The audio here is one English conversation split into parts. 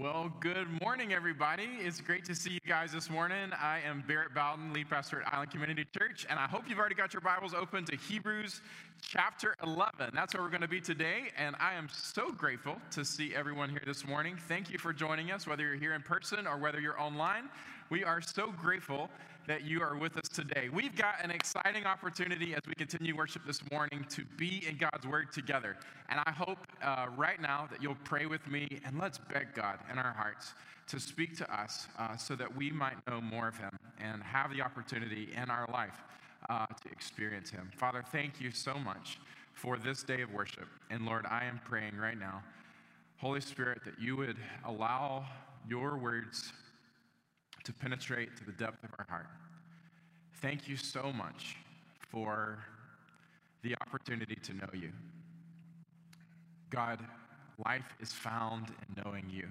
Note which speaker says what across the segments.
Speaker 1: Well, good morning, everybody. It's great to see you guys this morning. I am Barrett Bowden, lead pastor at Island Community Church, and I hope you've already got your Bibles open to Hebrews chapter 11. That's where we're going to be today, and I am so grateful to see everyone here this morning. Thank you for joining us, whether you're here in person or whether you're online. We are so grateful that you are with us today. We've got an exciting opportunity as we continue worship this morning to be in God's Word together. And I hope uh, right now that you'll pray with me and let's beg God in our hearts to speak to us uh, so that we might know more of Him and have the opportunity in our life uh, to experience Him. Father, thank you so much for this day of worship. And Lord, I am praying right now, Holy Spirit, that you would allow your words to penetrate to the depth of our heart. Thank you so much for the opportunity to know you. God, life is found in knowing you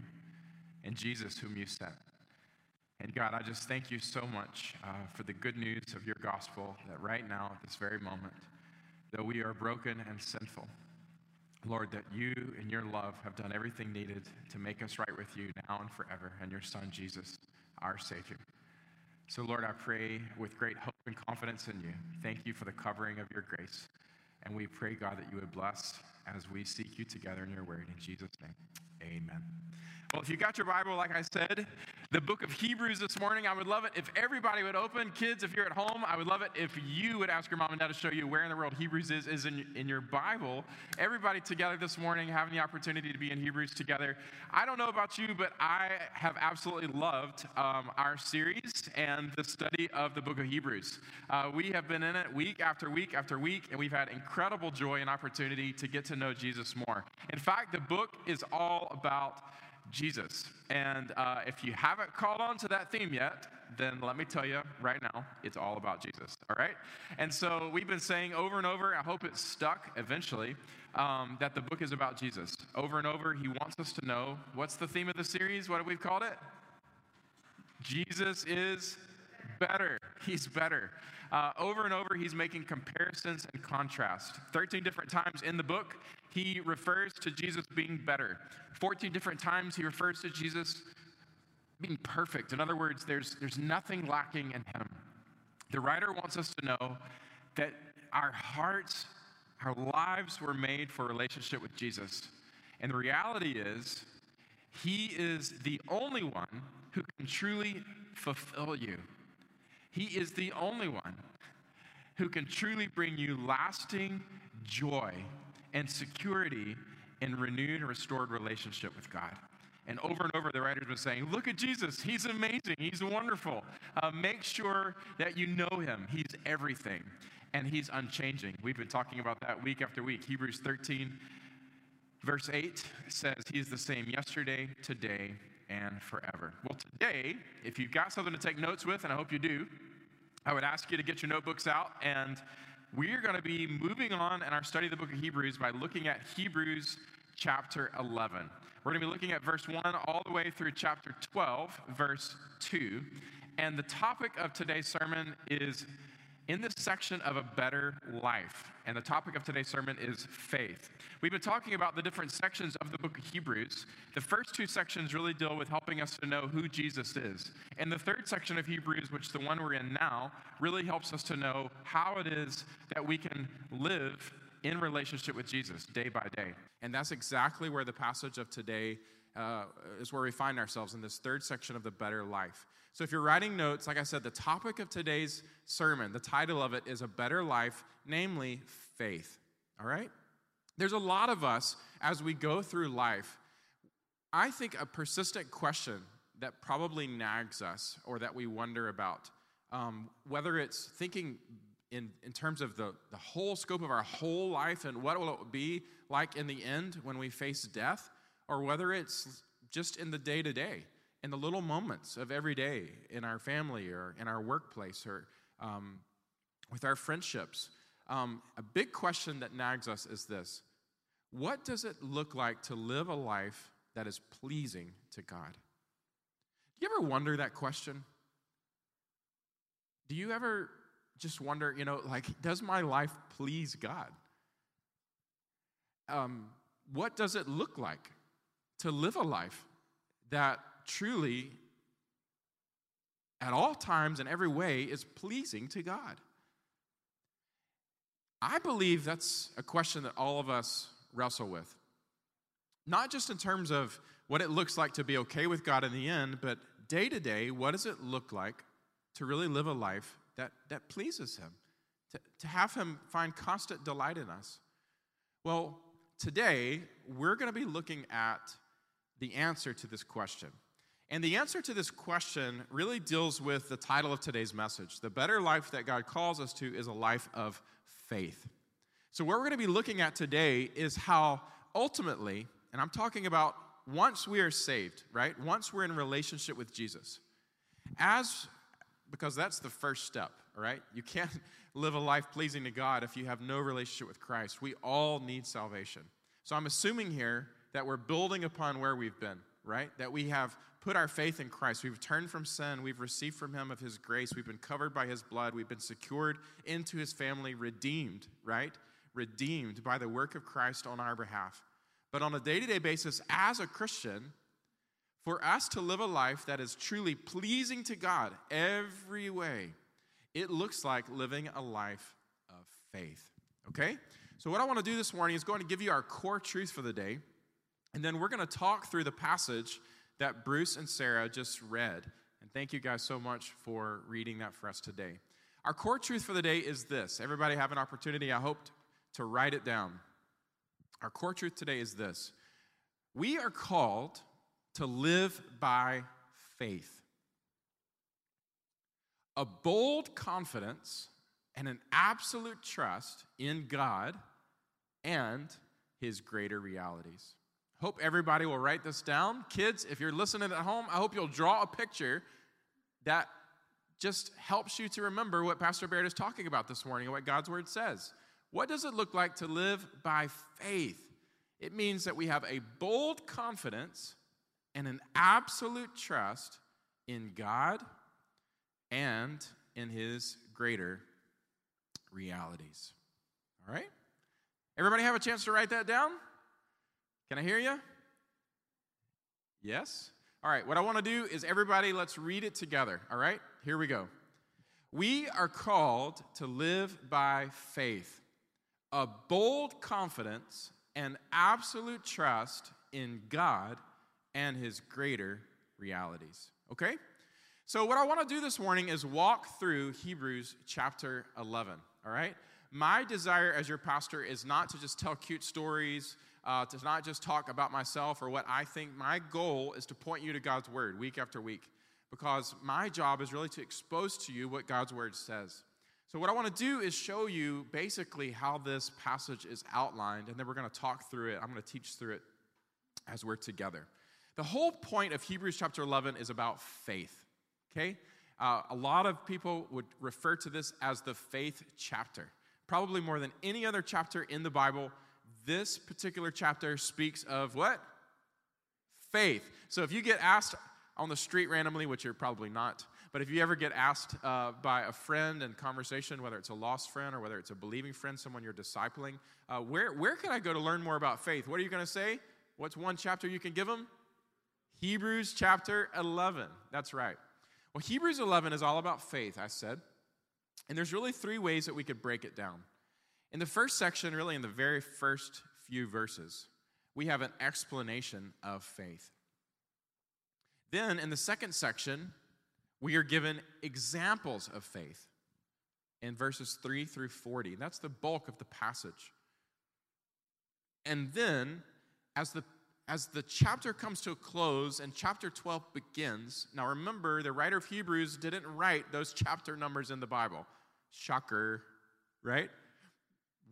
Speaker 1: and Jesus, whom you sent. And God, I just thank you so much uh, for the good news of your gospel that right now, at this very moment, though we are broken and sinful, Lord, that you in your love have done everything needed to make us right with you now and forever, and your Son, Jesus our Savior. So, Lord, I pray with great hope and confidence in you. Thank you for the covering of your grace. And we pray, God, that you would bless as we seek you together in your word. In Jesus' name, amen. Well, if you got your Bible, like I said, the book of Hebrews this morning, I would love it if everybody would open. Kids, if you're at home, I would love it if you would ask your mom and dad to show you where in the world Hebrews is, is in, in your Bible. Everybody together this morning having the opportunity to be in Hebrews together. I don't know about you, but I have absolutely loved um, our series and the study of the book of Hebrews. Uh, we have been in it week after week after week, and we've had incredible joy and opportunity to get to know Jesus more. In fact, the book is all about Jesus. And uh, if you haven't caught on to that theme yet, then let me tell you right now, it's all about Jesus, all right? And so we've been saying over and over, I hope it's stuck eventually, um, that the book is about Jesus. Over and over, he wants us to know what's the theme of the series? What have we called it? Jesus is better. He's better. Uh, over and over, he's making comparisons and contrast. 13 different times in the book, he refers to Jesus being better. 14 different times, he refers to Jesus being perfect. In other words, there's, there's nothing lacking in him. The writer wants us to know that our hearts, our lives were made for relationship with Jesus. And the reality is, he is the only one who can truly fulfill you. He is the only one who can truly bring you lasting joy and security in renewed and restored relationship with God. And over and over, the writer's been saying, Look at Jesus. He's amazing. He's wonderful. Uh, make sure that you know him. He's everything. And he's unchanging. We've been talking about that week after week. Hebrews 13, verse 8 says, He's the same yesterday, today, and forever. Well, today, if you've got something to take notes with, and I hope you do, I would ask you to get your notebooks out and we're going to be moving on in our study of the book of Hebrews by looking at Hebrews chapter 11. We're going to be looking at verse 1 all the way through chapter 12, verse 2. And the topic of today's sermon is in this section of a better life. And the topic of today's sermon is faith. We've been talking about the different sections of the book of Hebrews. The first two sections really deal with helping us to know who Jesus is. And the third section of Hebrews, which is the one we're in now, really helps us to know how it is that we can live in relationship with Jesus day by day. And that's exactly where the passage of today uh, is where we find ourselves in this third section of the better life. So, if you're writing notes, like I said, the topic of today's sermon, the title of it is A Better Life, namely faith. All right? There's a lot of us as we go through life. I think a persistent question that probably nags us or that we wonder about, um, whether it's thinking in, in terms of the, the whole scope of our whole life and what will it be like in the end when we face death, or whether it's just in the day to day in the little moments of every day in our family or in our workplace or um, with our friendships. Um, a big question that nags us is this What does it look like to live a life that is pleasing to God? Do you ever wonder that question? Do you ever just wonder, you know, like, does my life please God? Um, what does it look like to live a life that truly, at all times and every way, is pleasing to God? I believe that's a question that all of us wrestle with. Not just in terms of what it looks like to be okay with God in the end, but day to day, what does it look like to really live a life that, that pleases Him? To, to have Him find constant delight in us? Well, today, we're going to be looking at the answer to this question. And the answer to this question really deals with the title of today's message. The better life that God calls us to is a life of faith. So, what we're going to be looking at today is how ultimately, and I'm talking about once we are saved, right? Once we're in relationship with Jesus, as because that's the first step, right? You can't live a life pleasing to God if you have no relationship with Christ. We all need salvation. So, I'm assuming here that we're building upon where we've been, right? That we have put our faith in Christ. We've turned from sin. We've received from Him of His grace. We've been covered by His blood. We've been secured into His family, redeemed, right? Redeemed by the work of Christ on our behalf. But on a day to day basis, as a Christian, for us to live a life that is truly pleasing to God every way, it looks like living a life of faith. Okay? So, what I want to do this morning is going to give you our core truth for the day. And then we're going to talk through the passage that Bruce and Sarah just read. And thank you guys so much for reading that for us today. Our core truth for the day is this. Everybody have an opportunity, I hope, to write it down. Our core truth today is this We are called to live by faith. A bold confidence and an absolute trust in God and his greater realities. Hope everybody will write this down. Kids, if you're listening at home, I hope you'll draw a picture that just helps you to remember what Pastor Barrett is talking about this morning and what God's word says. What does it look like to live by faith? It means that we have a bold confidence and an absolute trust in God and in his greater realities. All right? Everybody have a chance to write that down? Can I hear you? Yes? All right, what I want to do is everybody, let's read it together. All right, here we go. We are called to live by faith, a bold confidence and absolute trust in God and his greater realities. Okay? So, what I want to do this morning is walk through Hebrews chapter 11. All right? My desire as your pastor is not to just tell cute stories uh, to not just talk about myself or what I think. My goal is to point you to God's word week after week because my job is really to expose to you what God's word says. So, what I want to do is show you basically how this passage is outlined, and then we're going to talk through it. I'm going to teach through it as we're together. The whole point of Hebrews chapter 11 is about faith, okay? Uh, a lot of people would refer to this as the faith chapter. Probably more than any other chapter in the Bible, this particular chapter speaks of what? Faith. So if you get asked on the street randomly, which you're probably not, but if you ever get asked uh, by a friend in conversation, whether it's a lost friend or whether it's a believing friend, someone you're discipling, uh, where, where can I go to learn more about faith? What are you going to say? What's one chapter you can give them? Hebrews chapter 11. That's right. Well, Hebrews 11 is all about faith, I said. And there's really three ways that we could break it down. In the first section, really in the very first few verses, we have an explanation of faith. Then in the second section, we are given examples of faith in verses 3 through 40. That's the bulk of the passage. And then, as the as the chapter comes to a close and chapter 12 begins, now remember, the writer of Hebrews didn't write those chapter numbers in the Bible. Shocker, right?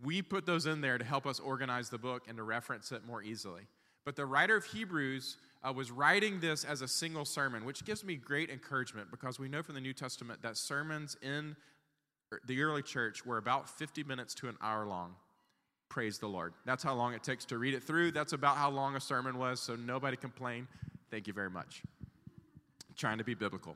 Speaker 1: We put those in there to help us organize the book and to reference it more easily. But the writer of Hebrews uh, was writing this as a single sermon, which gives me great encouragement because we know from the New Testament that sermons in the early church were about 50 minutes to an hour long. Praise the Lord. That's how long it takes to read it through. That's about how long a sermon was, so nobody complain. Thank you very much. trying to be biblical.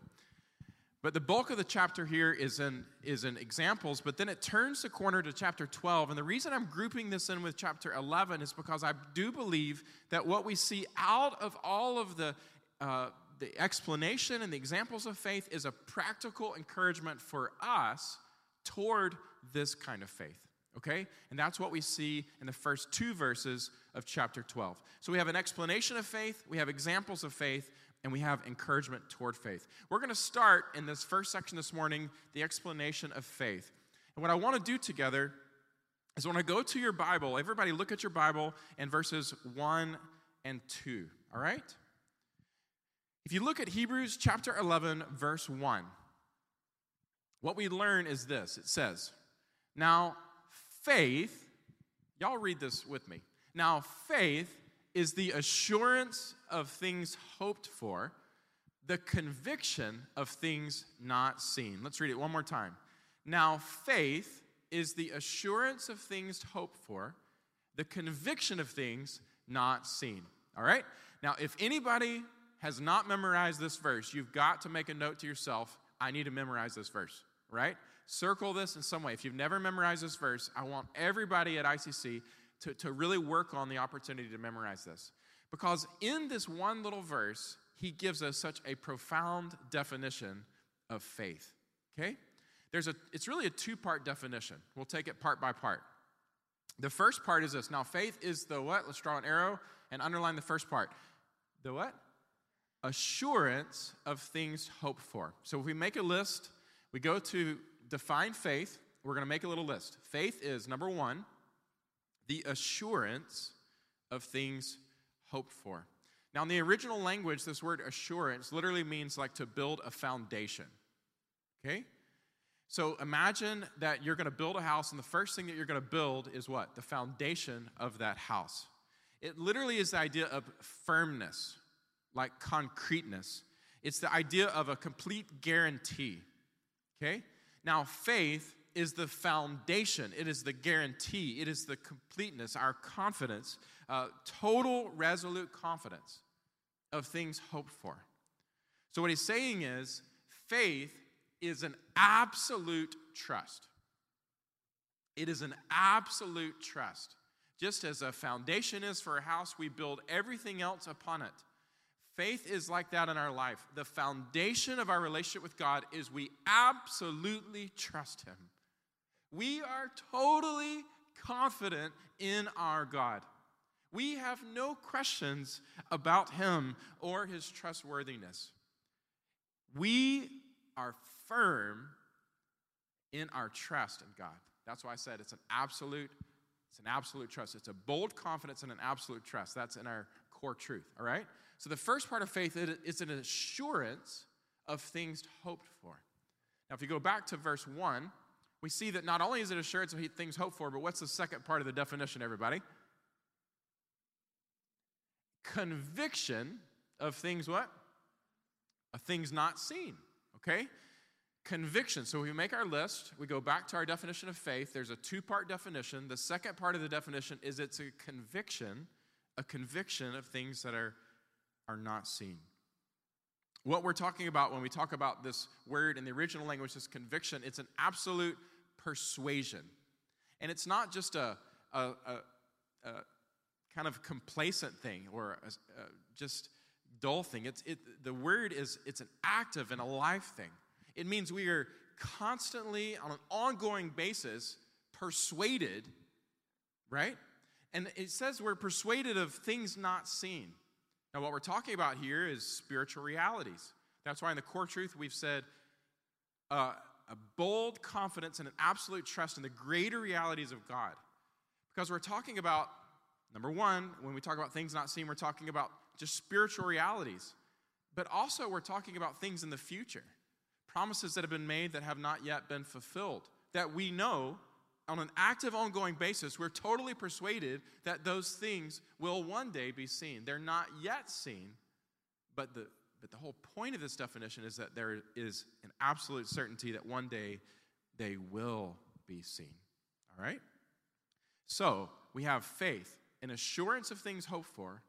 Speaker 1: But the bulk of the chapter here is in, is in examples, but then it turns the corner to chapter 12. And the reason I'm grouping this in with chapter 11 is because I do believe that what we see out of all of the uh, the explanation and the examples of faith is a practical encouragement for us toward this kind of faith. Okay? And that's what we see in the first two verses of chapter 12. So we have an explanation of faith, we have examples of faith, and we have encouragement toward faith. We're going to start in this first section this morning the explanation of faith. And what I want to do together is when I go to your Bible, everybody look at your Bible and verses 1 and 2. All right? If you look at Hebrews chapter 11, verse 1, what we learn is this it says, Now, faith, y'all read this with me. Now, faith is the assurance of things hoped for, the conviction of things not seen. Let's read it one more time. Now, faith is the assurance of things hoped for, the conviction of things not seen. All right? Now, if anybody has not memorized this verse, you've got to make a note to yourself I need to memorize this verse, right? Circle this in some way. If you've never memorized this verse, I want everybody at ICC to, to really work on the opportunity to memorize this. Because in this one little verse, he gives us such a profound definition of faith. Okay? There's a, it's really a two part definition. We'll take it part by part. The first part is this. Now, faith is the what? Let's draw an arrow and underline the first part. The what? Assurance of things hoped for. So if we make a list, we go to define faith. We're going to make a little list. Faith is number one, the assurance of things hoped for. Now, in the original language, this word assurance literally means like to build a foundation. Okay? So imagine that you're going to build a house, and the first thing that you're going to build is what? The foundation of that house. It literally is the idea of firmness, like concreteness. It's the idea of a complete guarantee. Okay? Now, faith is the foundation, it is the guarantee, it is the completeness, our confidence, uh, total, resolute confidence of things hoped for. So, what he's saying is faith is an absolute trust. It is an absolute trust. Just as a foundation is for a house, we build everything else upon it. Faith is like that in our life. The foundation of our relationship with God is we absolutely trust Him. We are totally confident in our God. We have no questions about Him or His trustworthiness. We are firm in our trust in God. That's why I said it's an absolute, it's an absolute trust. It's a bold confidence and an absolute trust. That's in our core truth, all right? So the first part of faith is an assurance of things hoped for. Now, if you go back to verse 1, we see that not only is it assurance of things hoped for, but what's the second part of the definition, everybody? Conviction of things what? Of things not seen, okay? Conviction. So we make our list, we go back to our definition of faith. There's a two part definition. The second part of the definition is it's a conviction, a conviction of things that are are not seen. What we're talking about when we talk about this word in the original language, this conviction, it's an absolute persuasion. And it's not just a, a, a, a kind of complacent thing or a, just dull thing. It's, it, the word is it's an active and a live thing. It means we are constantly, on an ongoing basis, persuaded, right? And it says we're persuaded of things not seen. Now, what we're talking about here is spiritual realities. That's why in the core truth we've said uh, a bold confidence and an absolute trust in the greater realities of God. Because we're talking about, number one, when we talk about things not seen, we're talking about just spiritual realities. But also, we're talking about things in the future, promises that have been made that have not yet been fulfilled, that we know on an active, ongoing basis, we're totally persuaded that those things will one day be seen. They're not yet seen, but the, but the whole point of this definition is that there is an absolute certainty that one day they will be seen. All right? So we have faith, an assurance of things hoped for,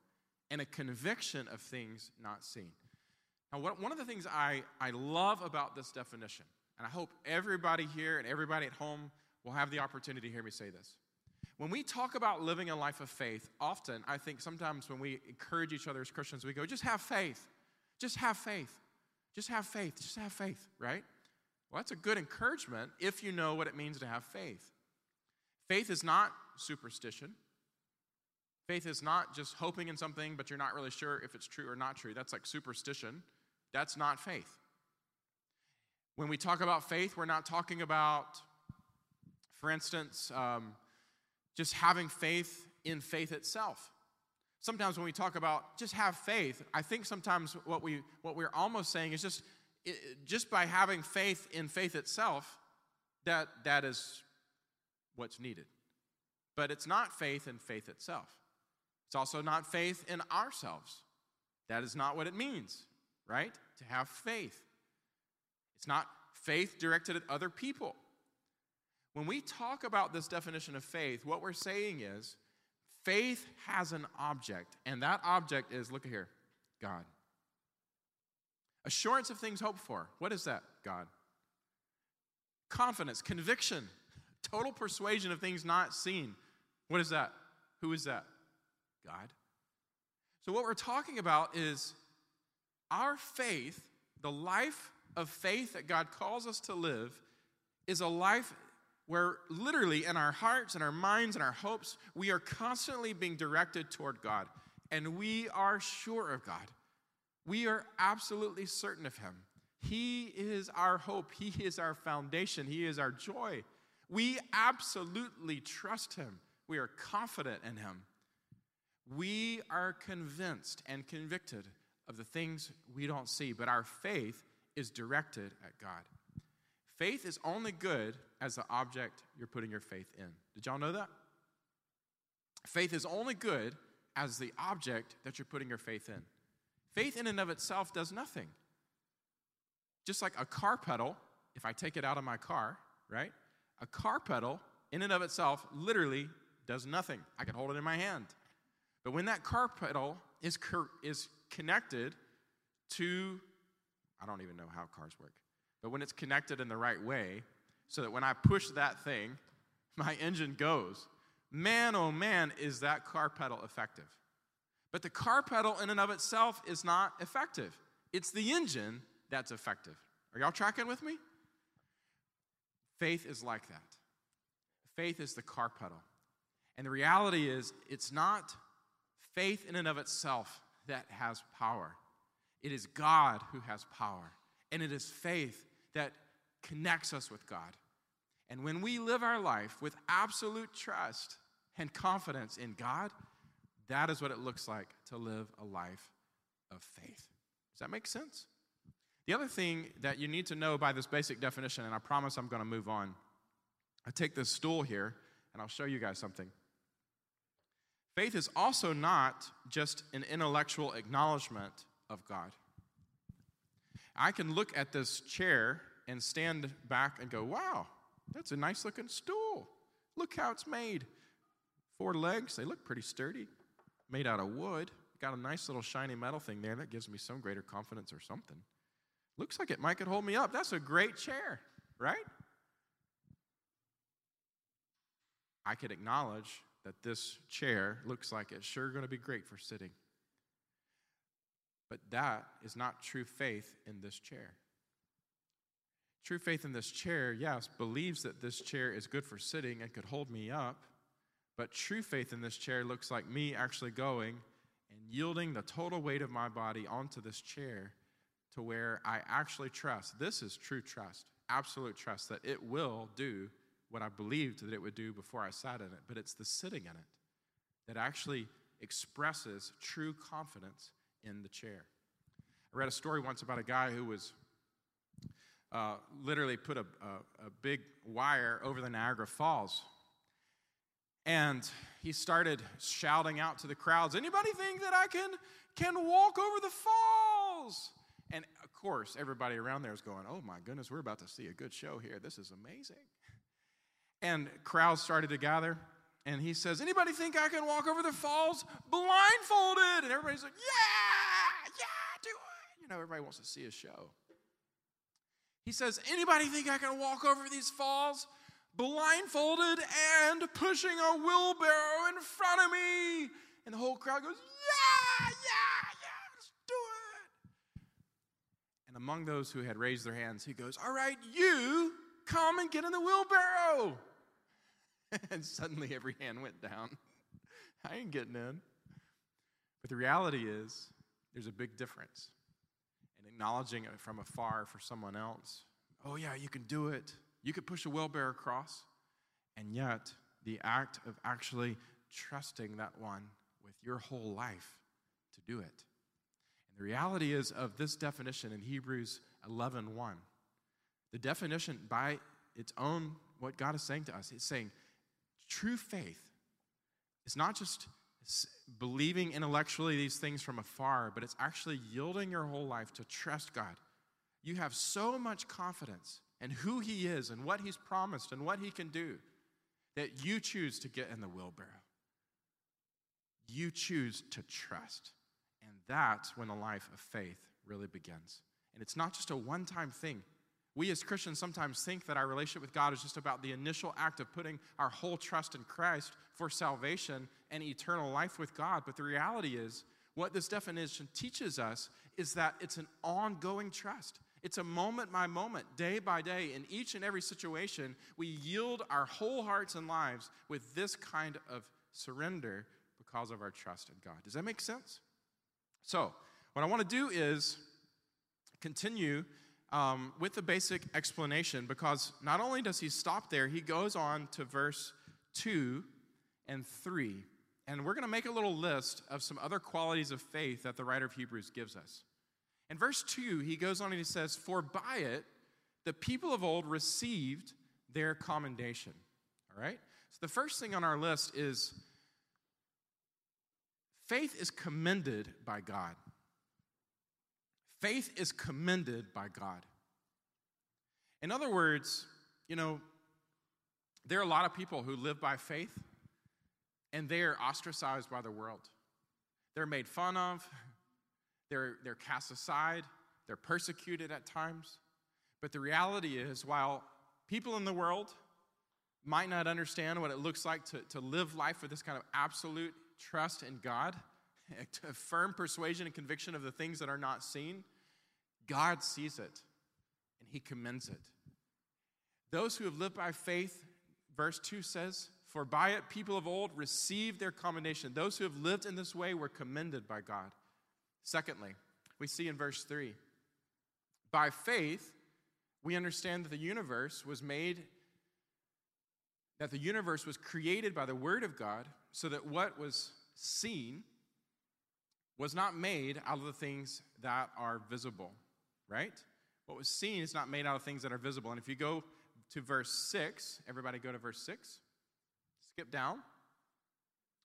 Speaker 1: and a conviction of things not seen. Now, what, one of the things I, I love about this definition, and I hope everybody here and everybody at home will have the opportunity to hear me say this. When we talk about living a life of faith, often I think sometimes when we encourage each other as Christians, we go, just have faith. Just have faith. Just have faith. Just have faith, right? Well, that's a good encouragement if you know what it means to have faith. Faith is not superstition. Faith is not just hoping in something, but you're not really sure if it's true or not true. That's like superstition. That's not faith. When we talk about faith, we're not talking about, for instance, um, just having faith in faith itself. Sometimes when we talk about just have faith, I think sometimes what, we, what we're almost saying is just, just by having faith in faith itself, that, that is what's needed. But it's not faith in faith itself. It's also not faith in ourselves. That is not what it means, right? To have faith. It's not faith directed at other people. When we talk about this definition of faith, what we're saying is faith has an object, and that object is look here God. Assurance of things hoped for. What is that? God. Confidence, conviction, total persuasion of things not seen. What is that? Who is that? God. So, what we're talking about is our faith, the life of faith that God calls us to live, is a life where literally in our hearts and our minds and our hopes, we are constantly being directed toward God. And we are sure of God. We are absolutely certain of Him. He is our hope, He is our foundation, He is our joy. We absolutely trust Him. We are confident in Him. We are convinced and convicted of the things we don't see, but our faith is directed at God. Faith is only good as the object you're putting your faith in. Did y'all know that? Faith is only good as the object that you're putting your faith in. Faith in and of itself does nothing. Just like a car pedal, if I take it out of my car, right? A car pedal in and of itself literally does nothing. I can hold it in my hand. But when that car pedal is, is connected to, I don't even know how cars work, but when it's connected in the right way, so that when I push that thing, my engine goes, man, oh man, is that car pedal effective. But the car pedal in and of itself is not effective. It's the engine that's effective. Are y'all tracking with me? Faith is like that. Faith is the car pedal. And the reality is, it's not faith in and of itself that has power. It is God who has power. And it is faith that connects us with God. And when we live our life with absolute trust and confidence in God, that is what it looks like to live a life of faith. Does that make sense? The other thing that you need to know by this basic definition, and I promise I'm going to move on, I take this stool here and I'll show you guys something. Faith is also not just an intellectual acknowledgement of God. I can look at this chair and stand back and go, wow, that's a nice looking stool. Look how it's made. Four legs, they look pretty sturdy. Made out of wood. Got a nice little shiny metal thing there that gives me some greater confidence or something. Looks like it might could hold me up. That's a great chair, right? I could acknowledge that this chair looks like it's sure going to be great for sitting. But that is not true faith in this chair. True faith in this chair, yes, believes that this chair is good for sitting and could hold me up. But true faith in this chair looks like me actually going and yielding the total weight of my body onto this chair to where I actually trust. This is true trust, absolute trust that it will do what I believed that it would do before I sat in it, but it's the sitting in it that actually expresses true confidence in the chair. I read a story once about a guy who was uh, literally put a, a, a big wire over the Niagara Falls. And he started shouting out to the crowds, anybody think that I can, can walk over the falls? And of course, everybody around there is going, oh my goodness, we're about to see a good show here. This is amazing. And crowds started to gather. And he says, Anybody think I can walk over the falls blindfolded? And everybody's like, Yeah, yeah, do it. You know, everybody wants to see a show. He says, Anybody think I can walk over these falls blindfolded and pushing a wheelbarrow in front of me? And the whole crowd goes, Yeah, yeah, yeah, let's do it. And among those who had raised their hands, he goes, All right, you come and get in the wheelbarrow. and suddenly every hand went down. I ain't getting in. But the reality is, there's a big difference acknowledging it from afar for someone else. Oh, yeah, you can do it. You could push a wheelbarrow across. And yet, the act of actually trusting that one with your whole life to do it. And the reality is of this definition in Hebrews 11:1. 1, the definition by its own what God is saying to us, it's saying true faith is not just believing intellectually these things from afar, but it's actually yielding your whole life to trust God. You have so much confidence in who He is and what He's promised and what He can do that you choose to get in the wheelbarrow. You choose to trust. And that's when the life of faith really begins. And it's not just a one time thing. We as Christians sometimes think that our relationship with God is just about the initial act of putting our whole trust in Christ for salvation and eternal life with God. But the reality is, what this definition teaches us is that it's an ongoing trust. It's a moment by moment, day by day, in each and every situation, we yield our whole hearts and lives with this kind of surrender because of our trust in God. Does that make sense? So, what I want to do is continue um, with the basic explanation because not only does he stop there, he goes on to verse 2 and 3. And we're going to make a little list of some other qualities of faith that the writer of Hebrews gives us. In verse 2, he goes on and he says, For by it the people of old received their commendation. All right? So the first thing on our list is faith is commended by God. Faith is commended by God. In other words, you know, there are a lot of people who live by faith and they are ostracized by the world. They're made fun of, they're, they're cast aside, they're persecuted at times. But the reality is, while people in the world might not understand what it looks like to, to live life with this kind of absolute trust in God, a firm persuasion and conviction of the things that are not seen, God sees it and he commends it. Those who have lived by faith, verse 2 says, For by it people of old received their commendation. Those who have lived in this way were commended by God. Secondly, we see in verse 3 By faith, we understand that the universe was made, that the universe was created by the Word of God, so that what was seen was not made out of the things that are visible right? What was seen is not made out of things that are visible. And if you go to verse 6, everybody go to verse 6. Skip down.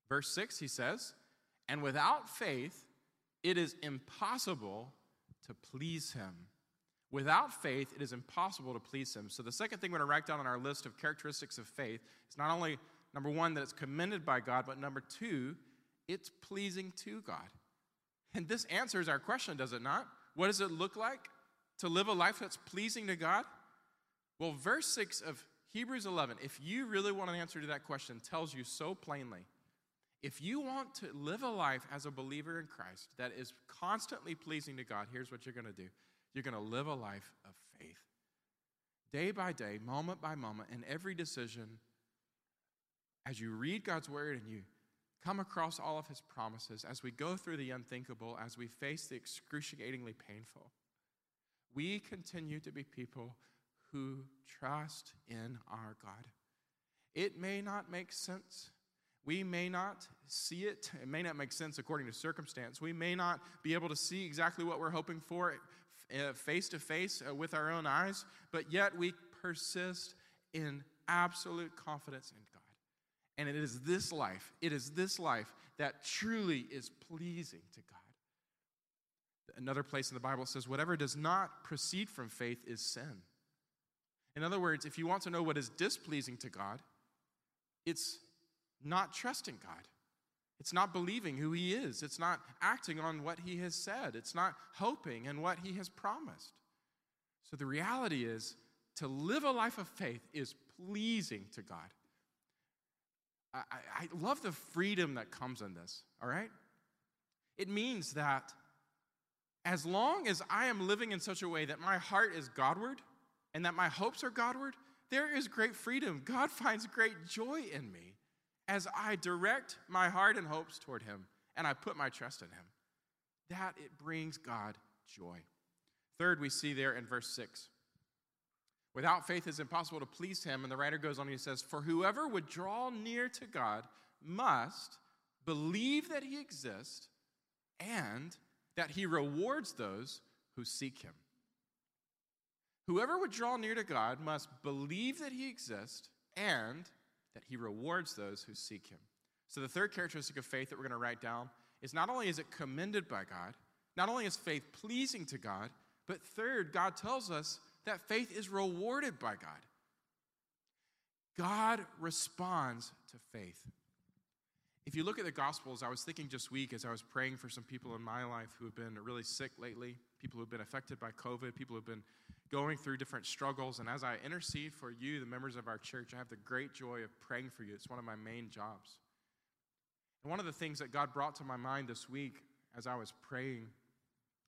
Speaker 1: Verse 6, he says, And without faith, it is impossible to please him. Without faith, it is impossible to please him. So, the second thing we're going to write down on our list of characteristics of faith is not only number one, that it's commended by God, but number two, it's pleasing to God. And this answers our question, does it not? What does it look like? To live a life that's pleasing to God? Well, verse 6 of Hebrews 11, if you really want an answer to that question, tells you so plainly. If you want to live a life as a believer in Christ that is constantly pleasing to God, here's what you're going to do you're going to live a life of faith. Day by day, moment by moment, in every decision, as you read God's word and you come across all of his promises, as we go through the unthinkable, as we face the excruciatingly painful, we continue to be people who trust in our God. It may not make sense. We may not see it. It may not make sense according to circumstance. We may not be able to see exactly what we're hoping for face to face with our own eyes, but yet we persist in absolute confidence in God. And it is this life, it is this life that truly is pleasing to God. Another place in the Bible says, whatever does not proceed from faith is sin. In other words, if you want to know what is displeasing to God, it's not trusting God. It's not believing who He is. It's not acting on what He has said. It's not hoping in what He has promised. So the reality is to live a life of faith is pleasing to God. I, I, I love the freedom that comes in this, all right? It means that
Speaker 2: as long as I am living in such a way that my heart is Godward and that my hopes are Godward, there is great freedom. God finds great joy in me as I direct my heart and hopes toward Him and I put my trust in Him. That it brings God joy. Third, we see there in verse 6. Without faith, it's impossible to please Him. And the writer goes on and he says, For whoever would draw near to God must believe that He exists and that he rewards those who seek him. Whoever would draw near to God must believe that he exists and that he rewards those who seek him. So, the third characteristic of faith that we're going to write down is not only is it commended by God, not only is faith pleasing to God, but third, God tells us that faith is rewarded by God. God responds to faith. If you look at the Gospels, I was thinking just week as I was praying for some people in my life who have been really sick lately, people who have been affected by COVID, people who have been going through different struggles. And as I intercede for you, the members of our church, I have the great joy of praying for you. It's one of my main jobs. And one of the things that God brought to my mind this week as I was praying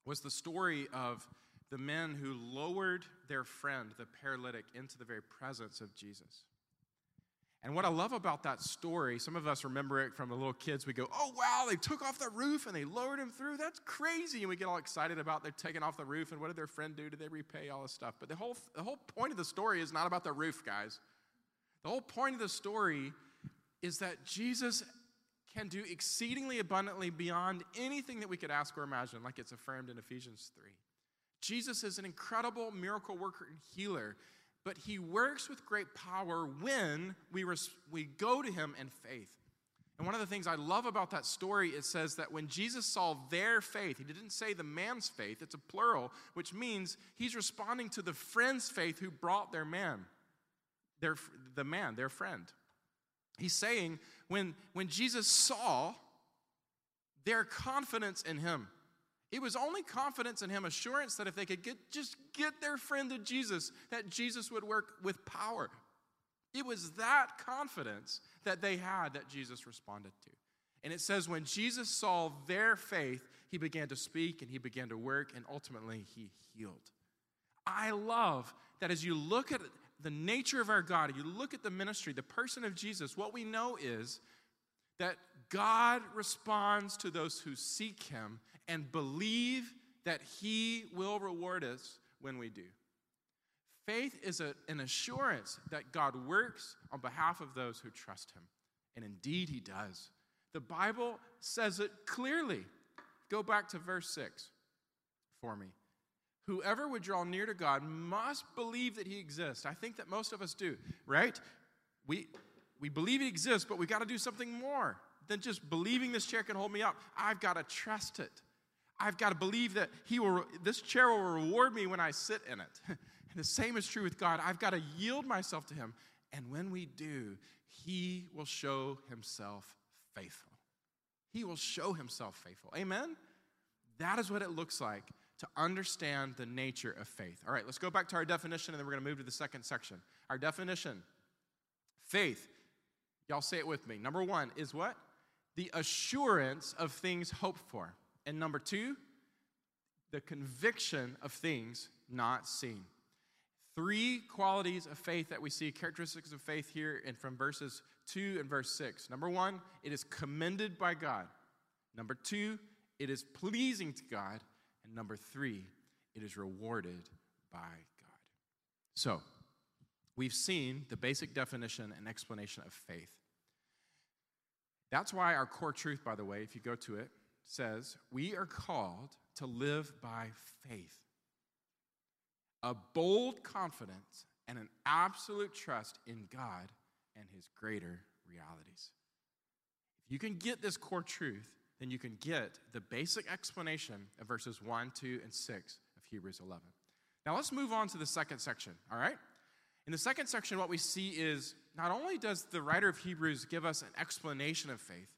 Speaker 2: was the story of the men who lowered their friend, the paralytic, into the very presence of Jesus. And what I love about that story, some of us remember it from the little kids. We go, oh, wow, they took off the roof and they lowered him through. That's crazy. And we get all excited about they're taking off the roof and what did their friend do? Did they repay all this stuff? But the whole, the whole point of the story is not about the roof, guys. The whole point of the story is that Jesus can do exceedingly abundantly beyond anything that we could ask or imagine, like it's affirmed in Ephesians 3. Jesus is an incredible miracle worker and healer but he works with great power when we, res- we go to him in faith. And one of the things I love about that story, it says that when Jesus saw their faith, he didn't say the man's faith, it's a plural, which means he's responding to the friend's faith who brought their man, their, the man, their friend. He's saying when, when Jesus saw their confidence in him, it was only confidence in him, assurance that if they could get, just get their friend to Jesus, that Jesus would work with power. It was that confidence that they had that Jesus responded to. And it says, when Jesus saw their faith, he began to speak and he began to work, and ultimately he healed. I love that as you look at the nature of our God, you look at the ministry, the person of Jesus, what we know is that God responds to those who seek him and believe that He will reward us when we do. Faith is a, an assurance that God works on behalf of those who trust Him. And indeed, He does. The Bible says it clearly. Go back to verse 6 for me. Whoever would draw near to God must believe that He exists. I think that most of us do, right? We, we believe He exists, but we got to do something more than just believing this chair can hold me up. I've got to trust it. I've got to believe that he will, this chair will reward me when I sit in it. and the same is true with God. I've got to yield myself to him. And when we do, he will show himself faithful. He will show himself faithful. Amen? That is what it looks like to understand the nature of faith. All right, let's go back to our definition and then we're going to move to the second section. Our definition faith, y'all say it with me. Number one is what? The assurance of things hoped for. And number two, the conviction of things not seen. Three qualities of faith that we see, characteristics of faith here and from verses 2 and verse 6. Number one, it is commended by God. Number two, it is pleasing to God. And number three, it is rewarded by God. So, we've seen the basic definition and explanation of faith. That's why our core truth, by the way, if you go to it, says, We are called to live by faith. A bold confidence and an absolute trust in God and his greater realities. If you can get this core truth, then you can get the basic explanation of verses 1, 2, and 6 of Hebrews 11. Now let's move on to the second section, all right? In the second section, what we see is not only does the writer of Hebrews give us an explanation of faith,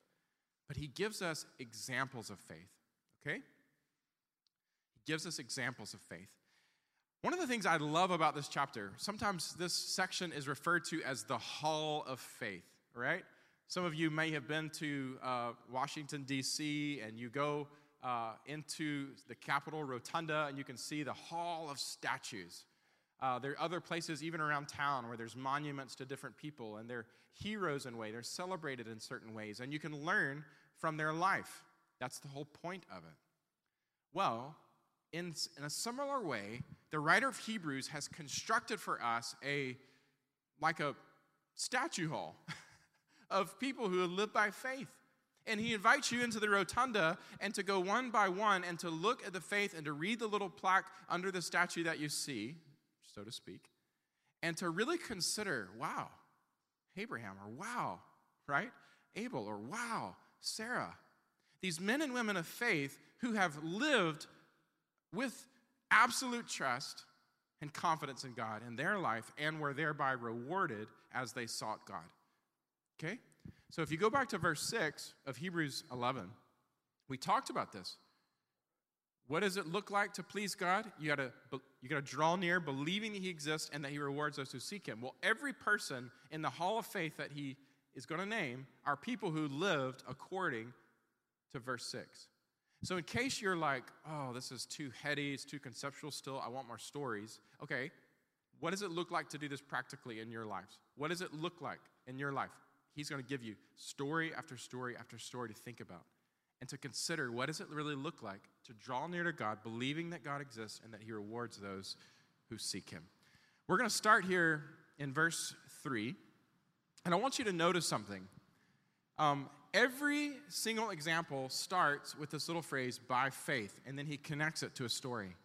Speaker 2: but he gives us examples of faith, okay? He gives us examples of faith. One of the things I love about this chapter, sometimes this section is referred to as the Hall of Faith, right? Some of you may have been to uh, Washington, D.C., and you go uh, into the Capitol Rotunda and you can see the Hall of Statues. Uh, there are other places, even around town, where there's monuments to different people and they're heroes in a way. They're celebrated in certain ways, and you can learn from their life. That's the whole point of it. Well, in, in a similar way, the writer of Hebrews has constructed for us a like a statue hall of people who have lived by faith. And he invites you into the rotunda and to go one by one and to look at the faith and to read the little plaque under the statue that you see, so to speak, and to really consider wow, Abraham, or wow, right? Abel, or wow, Sarah. These men and women of faith who have lived with absolute trust and confidence in God in their life and were thereby rewarded as they sought God. Okay? So if you go back to verse 6 of Hebrews 11, we talked about this. What does it look like to please God? You got to you got to draw near believing that he exists and that he rewards those who seek him. Well, every person in the hall of faith that he is going to name are people who lived according to verse 6. So, in case you're like, oh, this is too heady, it's too conceptual still, I want more stories. Okay, what does it look like to do this practically in your lives? What does it look like in your life? He's going to give you story after story after story to think about and to consider what does it really look like to draw near to God, believing that God exists and that He rewards those who seek Him. We're going to start here in verse 3, and I want you to notice something. Um, every single example starts with this little phrase, by faith, and then he connects it to a story.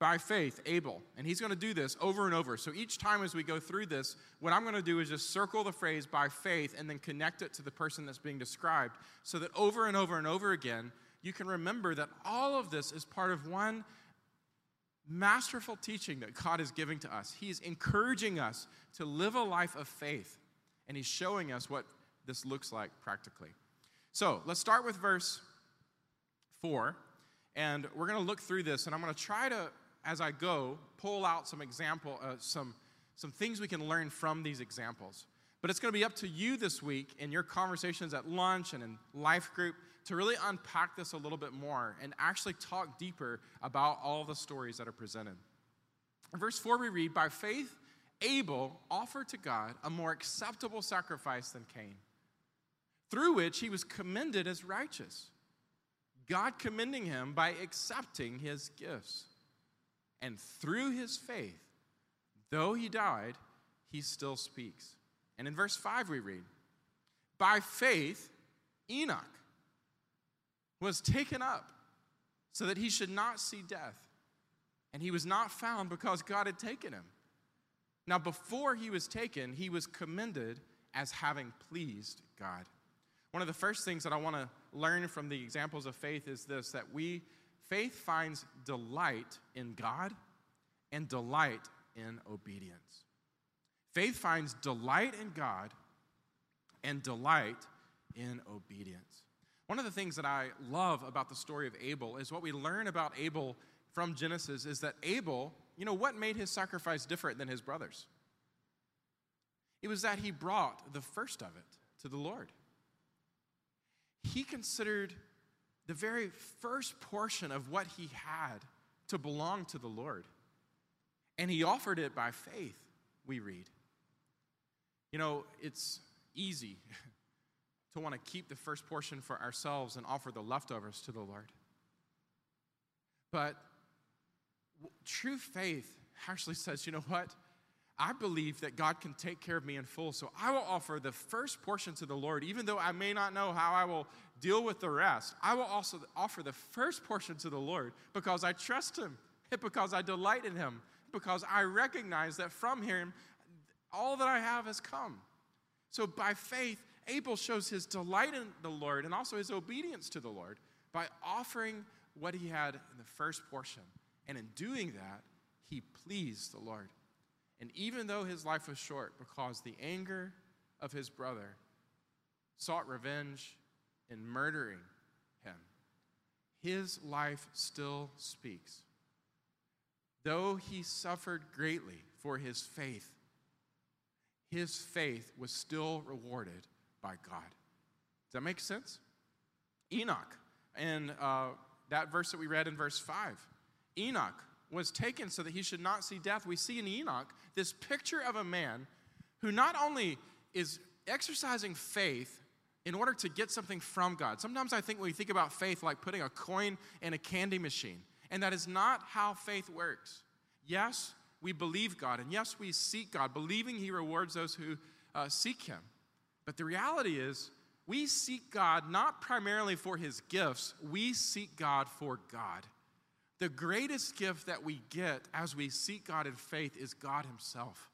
Speaker 2: By faith, Abel. And he's going to do this over and over. So each time as we go through this, what I'm going to do is just circle the phrase by faith and then connect it to the person that's being described so that over and over and over again, you can remember that all of this is part of one masterful teaching that God is giving to us. He's encouraging us to live a life of faith, and He's showing us what this looks like practically. So let's start with verse 4, and we're going to look through this, and I'm going to try to, as I go, pull out some example, uh, some, some things we can learn from these examples. But it's going to be up to you this week in your conversations at lunch and in life group to really unpack this a little bit more and actually talk deeper about all the stories that are presented. In verse 4, we read, By faith, Abel offered to God a more acceptable sacrifice than Cain through which he was commended as righteous. God commending him by accepting his gifts. And through his faith, though he died, he still speaks. And in verse 5, we read, By faith, Enoch was taken up so that he should not see death. And he was not found because God had taken him. Now, before he was taken, he was commended as having pleased God. One of the first things that I want to learn from the examples of faith is this that we, faith finds delight in God and delight in obedience. Faith finds delight in God and delight in obedience. One of the things that I love about the story of Abel is what we learn about Abel from Genesis is that Abel, you know, what made his sacrifice different than his brothers? It was that he brought the first of it to the Lord he considered the very first portion of what he had to belong to the Lord. And he offered it by faith, we read. You know, it's easy to want to keep the first portion for ourselves and offer the leftovers to the Lord. But true faith actually says, you know what? I believe that God can take care of me in full. So I will offer the first portion to the Lord, even though I may not know how I will deal with the rest. I will also offer the first portion to the Lord because I trust Him, because I delight in Him, because I recognize that from Him, all that I have has come. So by faith, Abel shows his delight in the Lord and also his obedience to the Lord by offering what he had in the first portion. And in doing that, he pleased the Lord. And even though his life was short, because the anger of his brother sought revenge in murdering him, his life still speaks. Though he suffered greatly for his faith, his faith was still rewarded by God. Does that make sense? Enoch, and uh, that verse that we read in verse 5. Enoch was taken so that he should not see death. We see in Enoch this picture of a man who not only is exercising faith in order to get something from God. Sometimes I think when we think about faith like putting a coin in a candy machine, and that is not how faith works. Yes, we believe God, and yes, we seek God, believing He rewards those who uh, seek Him. But the reality is, we seek God not primarily for His gifts, we seek God for God. The greatest gift that we get as we seek God in faith is God Himself.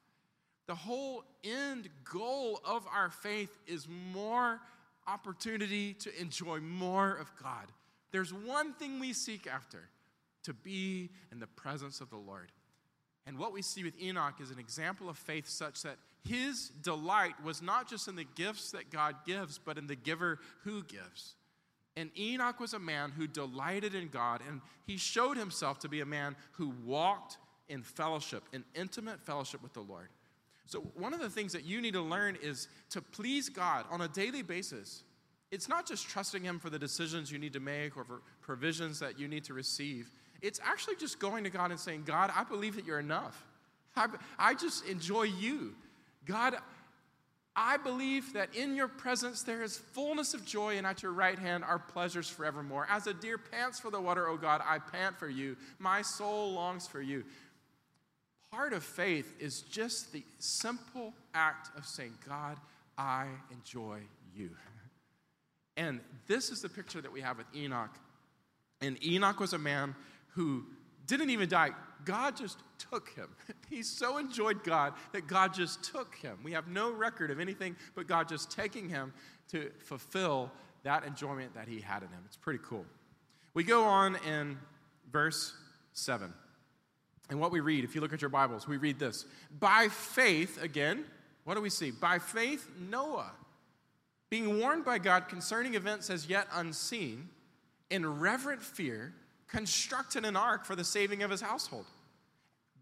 Speaker 2: The whole end goal of our faith is more opportunity to enjoy more of God. There's one thing we seek after to be in the presence of the Lord. And what we see with Enoch is an example of faith such that his delight was not just in the gifts that God gives, but in the giver who gives. And Enoch was a man who delighted in God, and he showed himself to be a man who walked in fellowship, in intimate fellowship with the Lord. So, one of the things that you need to learn is to please God on a daily basis. It's not just trusting Him for the decisions you need to make or for provisions that you need to receive. It's actually just going to God and saying, God, I believe that you're enough. I, I just enjoy you. God, I believe that in your presence there is fullness of joy, and at your right hand are pleasures forevermore. As a deer pants for the water, O God, I pant for you. My soul longs for you. Part of faith is just the simple act of saying, God, I enjoy you. And this is the picture that we have with Enoch. And Enoch was a man who didn't even die. God just took him. He so enjoyed God that God just took him. We have no record of anything but God just taking him to fulfill that enjoyment that he had in him. It's pretty cool. We go on in verse 7. And what we read, if you look at your Bibles, we read this By faith, again, what do we see? By faith, Noah, being warned by God concerning events as yet unseen, in reverent fear, constructed an ark for the saving of his household.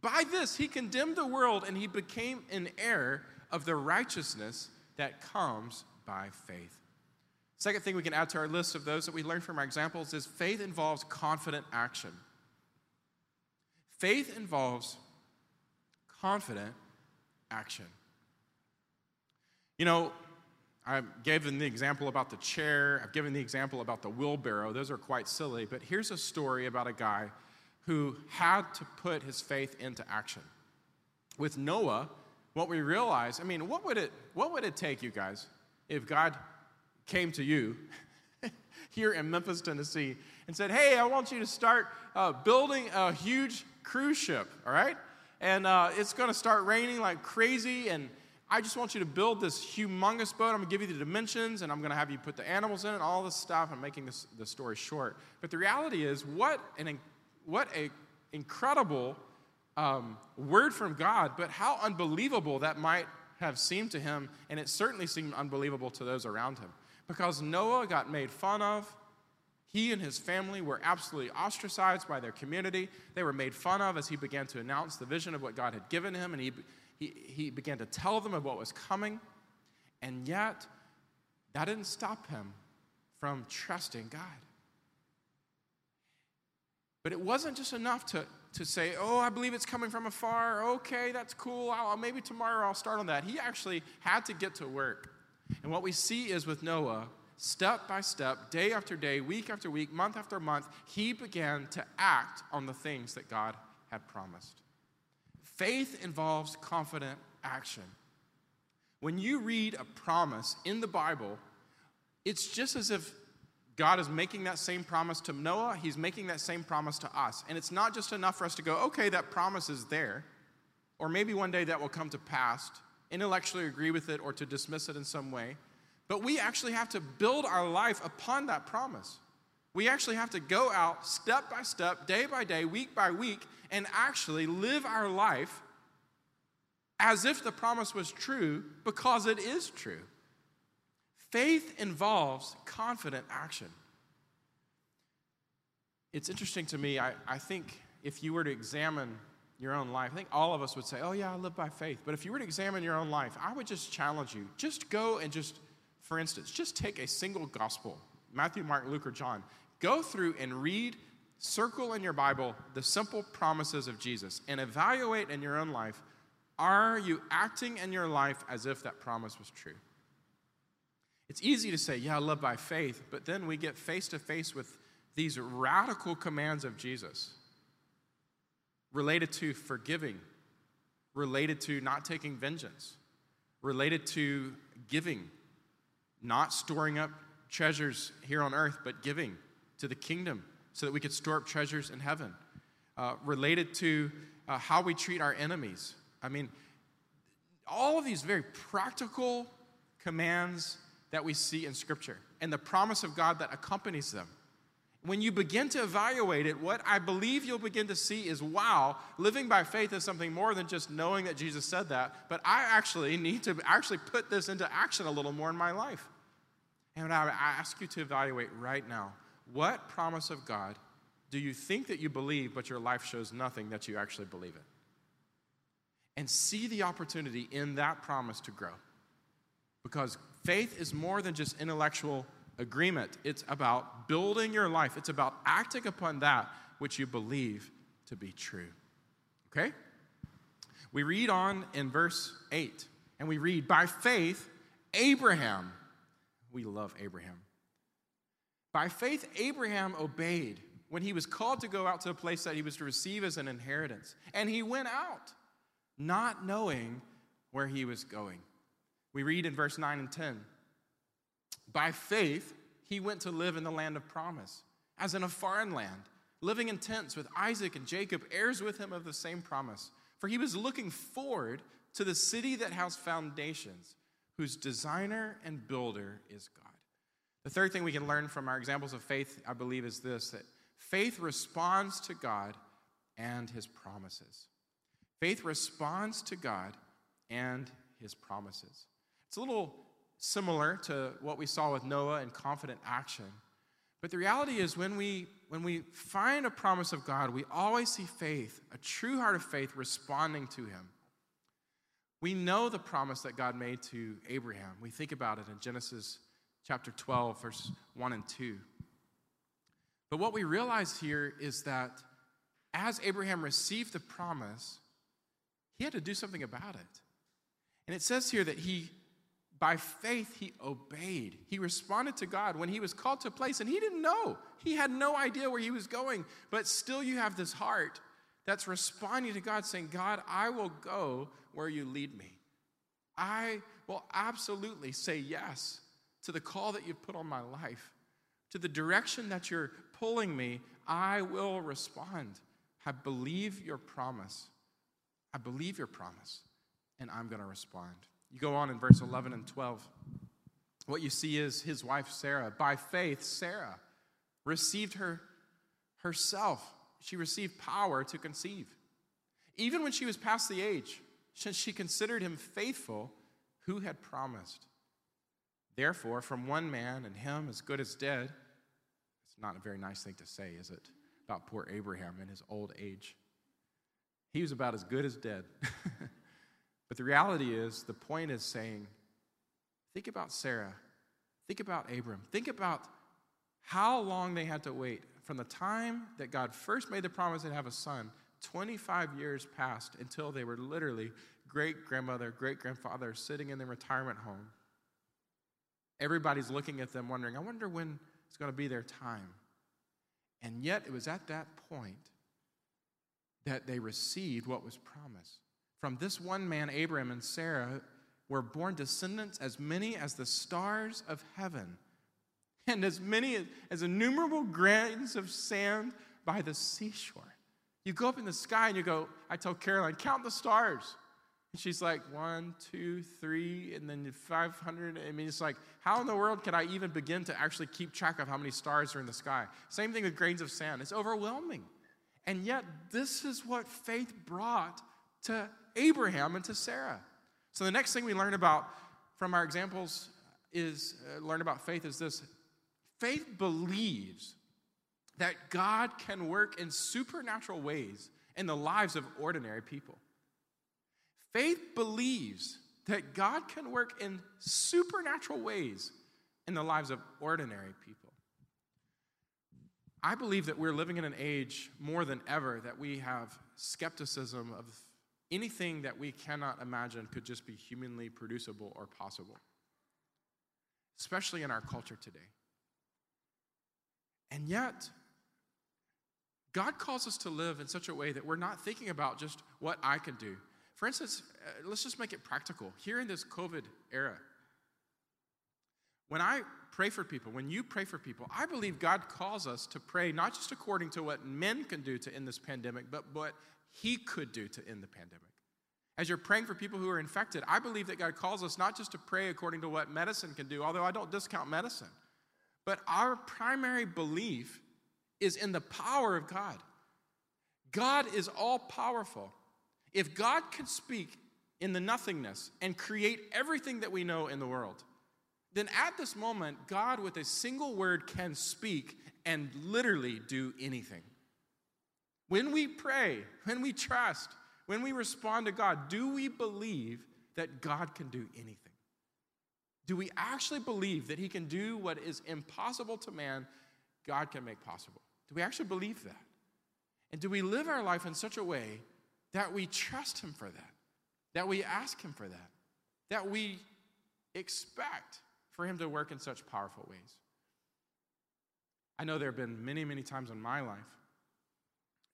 Speaker 2: By this, he condemned the world and he became an heir of the righteousness that comes by faith. Second thing we can add to our list of those that we learn from our examples is faith involves confident action. Faith involves confident action. You know, I've given the example about the chair, I've given the example about the wheelbarrow. Those are quite silly, but here's a story about a guy who had to put his faith into action. With Noah, what we realize, I mean, what would it what would it take you guys if God came to you here in Memphis, Tennessee, and said, "Hey, I want you to start uh, building a huge cruise ship, all right? And uh, it's going to start raining like crazy, and I just want you to build this humongous boat. I'm going to give you the dimensions and I'm going to have you put the animals in it, all this stuff. I'm making this, the story short. But the reality is, what an what a incredible um, word from God, but how unbelievable that might have seemed to him. And it certainly seemed unbelievable to those around him. Because Noah got made fun of, he and his family were absolutely ostracized by their community. They were made fun of as he began to announce the vision of what God had given him, and he he, he began to tell them of what was coming, and yet that didn't stop him from trusting God. But it wasn't just enough to, to say, oh, I believe it's coming from afar. Okay, that's cool. I'll, maybe tomorrow I'll start on that. He actually had to get to work. And what we see is with Noah, step by step, day after day, week after week, month after month, he began to act on the things that God had promised. Faith involves confident action. When you read a promise in the Bible, it's just as if God is making that same promise to Noah, He's making that same promise to us. And it's not just enough for us to go, okay, that promise is there, or maybe one day that will come to pass, intellectually agree with it, or to dismiss it in some way. But we actually have to build our life upon that promise. We actually have to go out step by step, day by day, week by week, and actually live our life as if the promise was true because it is true. Faith involves confident action. It's interesting to me, I, I think if you were to examine your own life, I think all of us would say, Oh, yeah, I live by faith. But if you were to examine your own life, I would just challenge you just go and just, for instance, just take a single gospel Matthew, Mark, Luke, or John Go through and read, circle in your Bible the simple promises of Jesus and evaluate in your own life are you acting in your life as if that promise was true? It's easy to say, yeah, I live by faith, but then we get face to face with these radical commands of Jesus related to forgiving, related to not taking vengeance, related to giving, not storing up treasures here on earth, but giving to the kingdom so that we could store up treasures in heaven, uh, related to uh, how we treat our enemies. I mean, all of these very practical commands that we see in Scripture and the promise of God that accompanies them. When you begin to evaluate it, what I believe you'll begin to see is wow, living by faith is something more than just knowing that Jesus said that, but I actually need to actually put this into action a little more in my life. And I ask you to evaluate right now what promise of God do you think that you believe, but your life shows nothing that you actually believe it? And see the opportunity in that promise to grow. Because faith is more than just intellectual agreement, it's about building your life, it's about acting upon that which you believe to be true. Okay? We read on in verse 8, and we read, By faith, Abraham, we love Abraham. By faith, Abraham obeyed when he was called to go out to a place that he was to receive as an inheritance. And he went out, not knowing where he was going. We read in verse 9 and 10 By faith, he went to live in the land of promise, as in a foreign land, living in tents with Isaac and Jacob, heirs with him of the same promise. For he was looking forward to the city that has foundations, whose designer and builder is God. The third thing we can learn from our examples of faith, I believe, is this that faith responds to God and his promises. Faith responds to God and his promises. It's a little similar to what we saw with Noah and confident action. But the reality is, when we, when we find a promise of God, we always see faith, a true heart of faith, responding to Him. We know the promise that God made to Abraham. We think about it in Genesis chapter 12, verse 1 and 2. But what we realize here is that as Abraham received the promise, he had to do something about it. And it says here that he by faith, he obeyed. He responded to God when he was called to a place and he didn't know. He had no idea where he was going. But still, you have this heart that's responding to God, saying, God, I will go where you lead me. I will absolutely say yes to the call that you've put on my life, to the direction that you're pulling me. I will respond. I believe your promise. I believe your promise, and I'm going to respond. You go on in verse 11 and 12. What you see is his wife Sarah. By faith, Sarah received her herself. She received power to conceive. Even when she was past the age, since she considered him faithful who had promised. Therefore, from one man and him as good as dead, it's not a very nice thing to say, is it? About poor Abraham in his old age. He was about as good as dead. But the reality is, the point is saying, think about Sarah, think about Abram, think about how long they had to wait from the time that God first made the promise to have a son. 25 years passed until they were literally great grandmother, great grandfather sitting in their retirement home. Everybody's looking at them wondering, I wonder when it's going to be their time. And yet, it was at that point that they received what was promised. From this one man, Abram and Sarah, were born descendants as many as the stars of heaven, and as many as innumerable grains of sand by the seashore. You go up in the sky and you go, I tell Caroline, count the stars. She's like, one, two, three, and then 500. I mean, it's like, how in the world can I even begin to actually keep track of how many stars are in the sky? Same thing with grains of sand. It's overwhelming. And yet, this is what faith brought to Abraham and to Sarah. So the next thing we learn about from our examples is uh, learn about faith is this faith believes that God can work in supernatural ways in the lives of ordinary people. Faith believes that God can work in supernatural ways in the lives of ordinary people. I believe that we're living in an age more than ever that we have skepticism of anything that we cannot imagine could just be humanly producible or possible, especially in our culture today. And yet, God calls us to live in such a way that we're not thinking about just what I can do. For instance, uh, let's just make it practical. Here in this COVID era, when I pray for people, when you pray for people, I believe God calls us to pray not just according to what men can do to end this pandemic, but what He could do to end the pandemic. As you're praying for people who are infected, I believe that God calls us not just to pray according to what medicine can do, although I don't discount medicine, but our primary belief is in the power of God. God is all powerful. If God can speak in the nothingness and create everything that we know in the world, then at this moment, God, with a single word, can speak and literally do anything. When we pray, when we trust, when we respond to God, do we believe that God can do anything? Do we actually believe that He can do what is impossible to man, God can make possible? Do we actually believe that? And do we live our life in such a way that we trust Him for that? That we ask Him for that? That we expect for Him to work in such powerful ways. I know there have been many, many times in my life.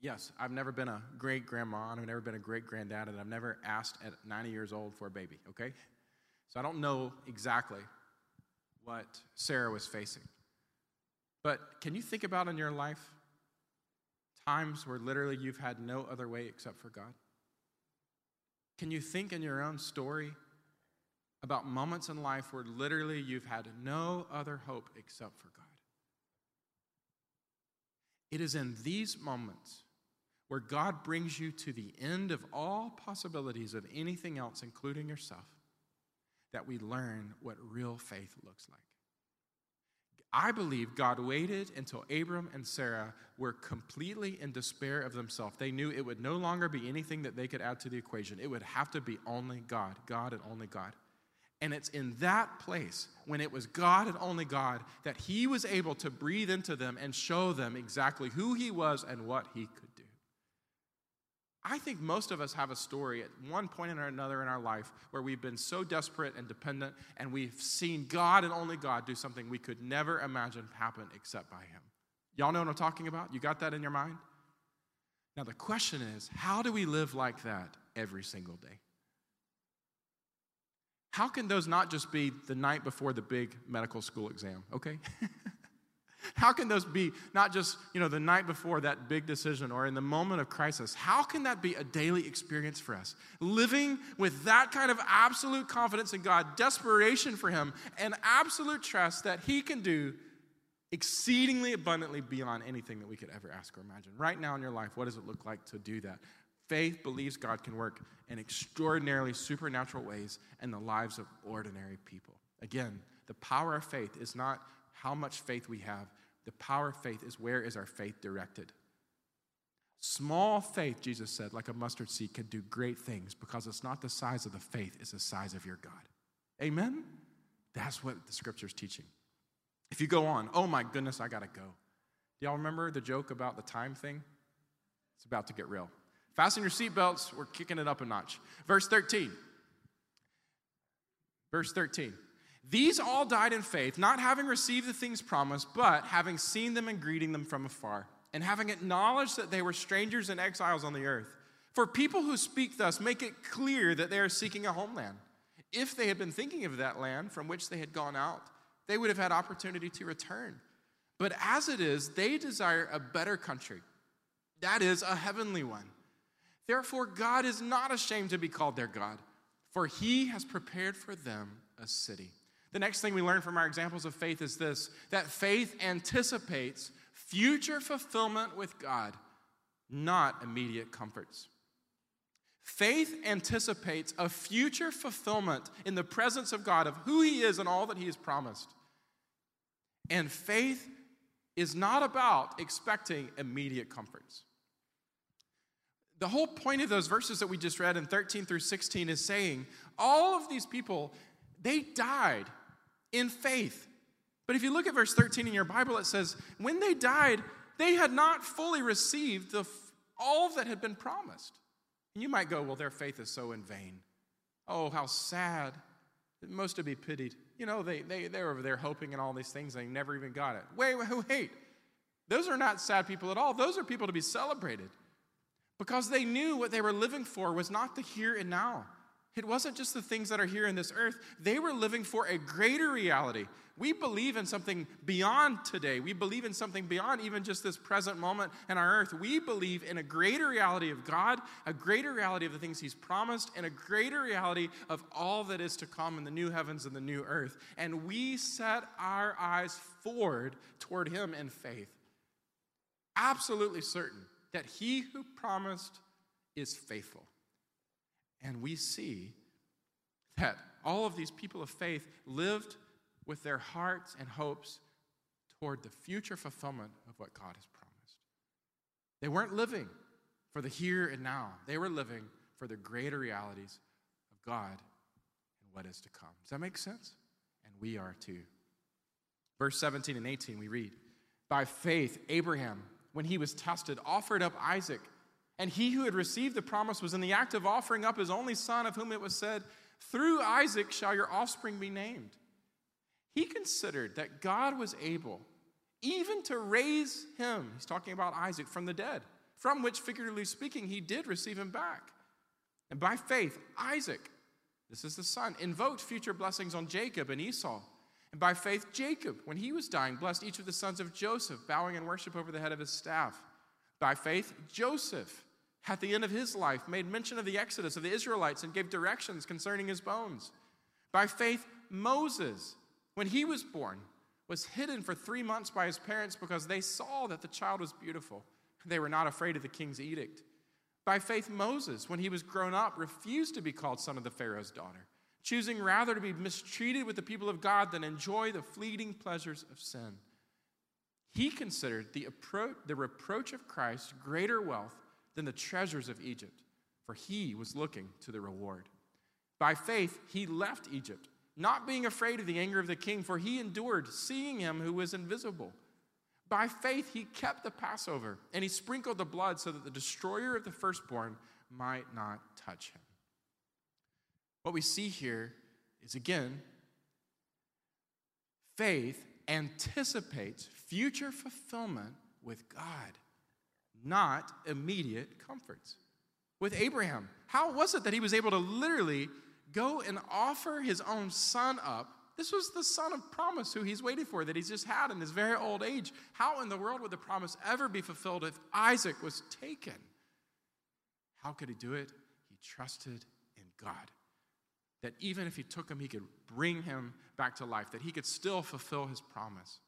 Speaker 2: Yes, I've never been a great grandma, and I've never been a great granddad, and I've never asked at 90 years old for a baby, okay? So I don't know exactly what Sarah was facing. But can you think about in your life times where literally you've had no other way except for God? Can you think in your own story about moments in life where literally you've had no other hope except for God. It is in these moments where God brings you to the end of all possibilities of anything else, including yourself, that we learn what real faith looks like. I believe God waited until Abram and Sarah were completely in despair of themselves. They knew it would no longer be anything that they could add to the equation. It would have to be only God, God and only God. And it's in that place, when it was God and only God, that He was able to breathe into them and show them exactly who He was and what He could. I think most of us have a story at one point or another in our life where we've been so desperate and dependent, and we've seen God and only God do something we could never imagine happen except by Him. Y'all know what I'm talking about? You got that in your mind? Now, the question is how do we live like that every single day? How can those not just be the night before the big medical school exam, okay? How can those be not just, you know, the night before that big decision or in the moment of crisis? How can that be a daily experience for us? Living with that kind of absolute confidence in God, desperation for Him, and absolute trust that He can do exceedingly abundantly beyond anything that we could ever ask or imagine. Right now in your life, what does it look like to do that? Faith believes God can work in extraordinarily supernatural ways in the lives of ordinary people. Again, the power of faith is not how much faith we have, the power of faith is where is our faith directed. Small faith, Jesus said, like a mustard seed, can do great things because it's not the size of the faith, it's the size of your God. Amen? That's what the scripture is teaching. If you go on, oh my goodness, I gotta go. Do y'all remember the joke about the time thing? It's about to get real. Fasten your seatbelts. We're kicking it up a notch. Verse 13. Verse 13. These all died in faith, not having received the things promised, but having seen them and greeting them from afar, and having acknowledged that they were strangers and exiles on the earth. For people who speak thus make it clear that they are seeking a homeland. If they had been thinking of that land from which they had gone out, they would have had opportunity to return. But as it is, they desire a better country, that is, a heavenly one. Therefore, God is not ashamed to be called their God, for he has prepared for them a city. The next thing we learn from our examples of faith is this that faith anticipates future fulfillment with God, not immediate comforts. Faith anticipates a future fulfillment in the presence of God of who He is and all that He has promised. And faith is not about expecting immediate comforts. The whole point of those verses that we just read in 13 through 16 is saying all of these people, they died in faith. But if you look at verse 13 in your Bible, it says, when they died, They had not fully received the, all that had been promised. And you might go, well, their faith is so in vain. Oh, how sad. Most to be pitied. You know, they, they, they're over there hoping and all these things, they never even got it. Wait, wait, wait. Those are not sad people at all. Those are people to be celebrated because they knew what they were living for was not the here and now. It wasn't just the things that are here in this earth, they were living for a greater reality. We believe in something beyond today. We believe in something beyond even just this present moment in our earth. We believe in a greater reality of God, a greater reality of the things He's promised, and a greater reality of all that is to come in the new heavens and the new earth. And we set our eyes forward toward Him in faith. Absolutely certain that He who promised is faithful. And we see that all of these people of faith lived with their hearts and hopes toward the future fulfillment of what God has promised. They weren't living for the here and now, they were living for the greater realities of God and what is to come. Does that make sense? And we are too. Verse 17 and 18, we read By faith, Abraham, when he was tested, offered up Isaac. And he who had received the promise was in the act of offering up his only son, of whom it was said, Through Isaac shall your offspring be named. He considered that God was able even to raise him, he's talking about Isaac, from the dead, from which, figuratively speaking, he did receive him back. And by faith, Isaac, this is the son, invoked future blessings on Jacob and Esau. And by faith, Jacob, when he was dying, blessed each of the sons of Joseph, bowing in worship over the head of his staff. By faith, Joseph, at the end of his life, made mention of the exodus of the Israelites and gave directions concerning his bones. By faith, Moses, when he was born, was hidden for three months by his parents because they saw that the child was beautiful. They were not afraid of the king's edict. By faith, Moses, when he was grown up, refused to be called son of the Pharaoh's daughter, choosing rather to be mistreated with the people of God than enjoy the fleeting pleasures of sin. He considered the, appro- the reproach of Christ greater wealth than the treasures of Egypt, for he was looking to the reward. By faith, he left Egypt not being afraid of the anger of the king, for he endured seeing him who was invisible. By faith, he kept the Passover, and he sprinkled the blood so that the destroyer of the firstborn might not touch him. What we see here is again, faith anticipates future fulfillment with God, not immediate comforts. With Abraham, how was it that he was able to literally go and offer his own son up. This was the son of promise who he's waiting for, that he's just had in his very old age. How in the world would the promise ever be fulfilled if Isaac was taken? How could he do it? He trusted in God. That even if he took him, he could bring him back to life, that he could still fulfill his promise.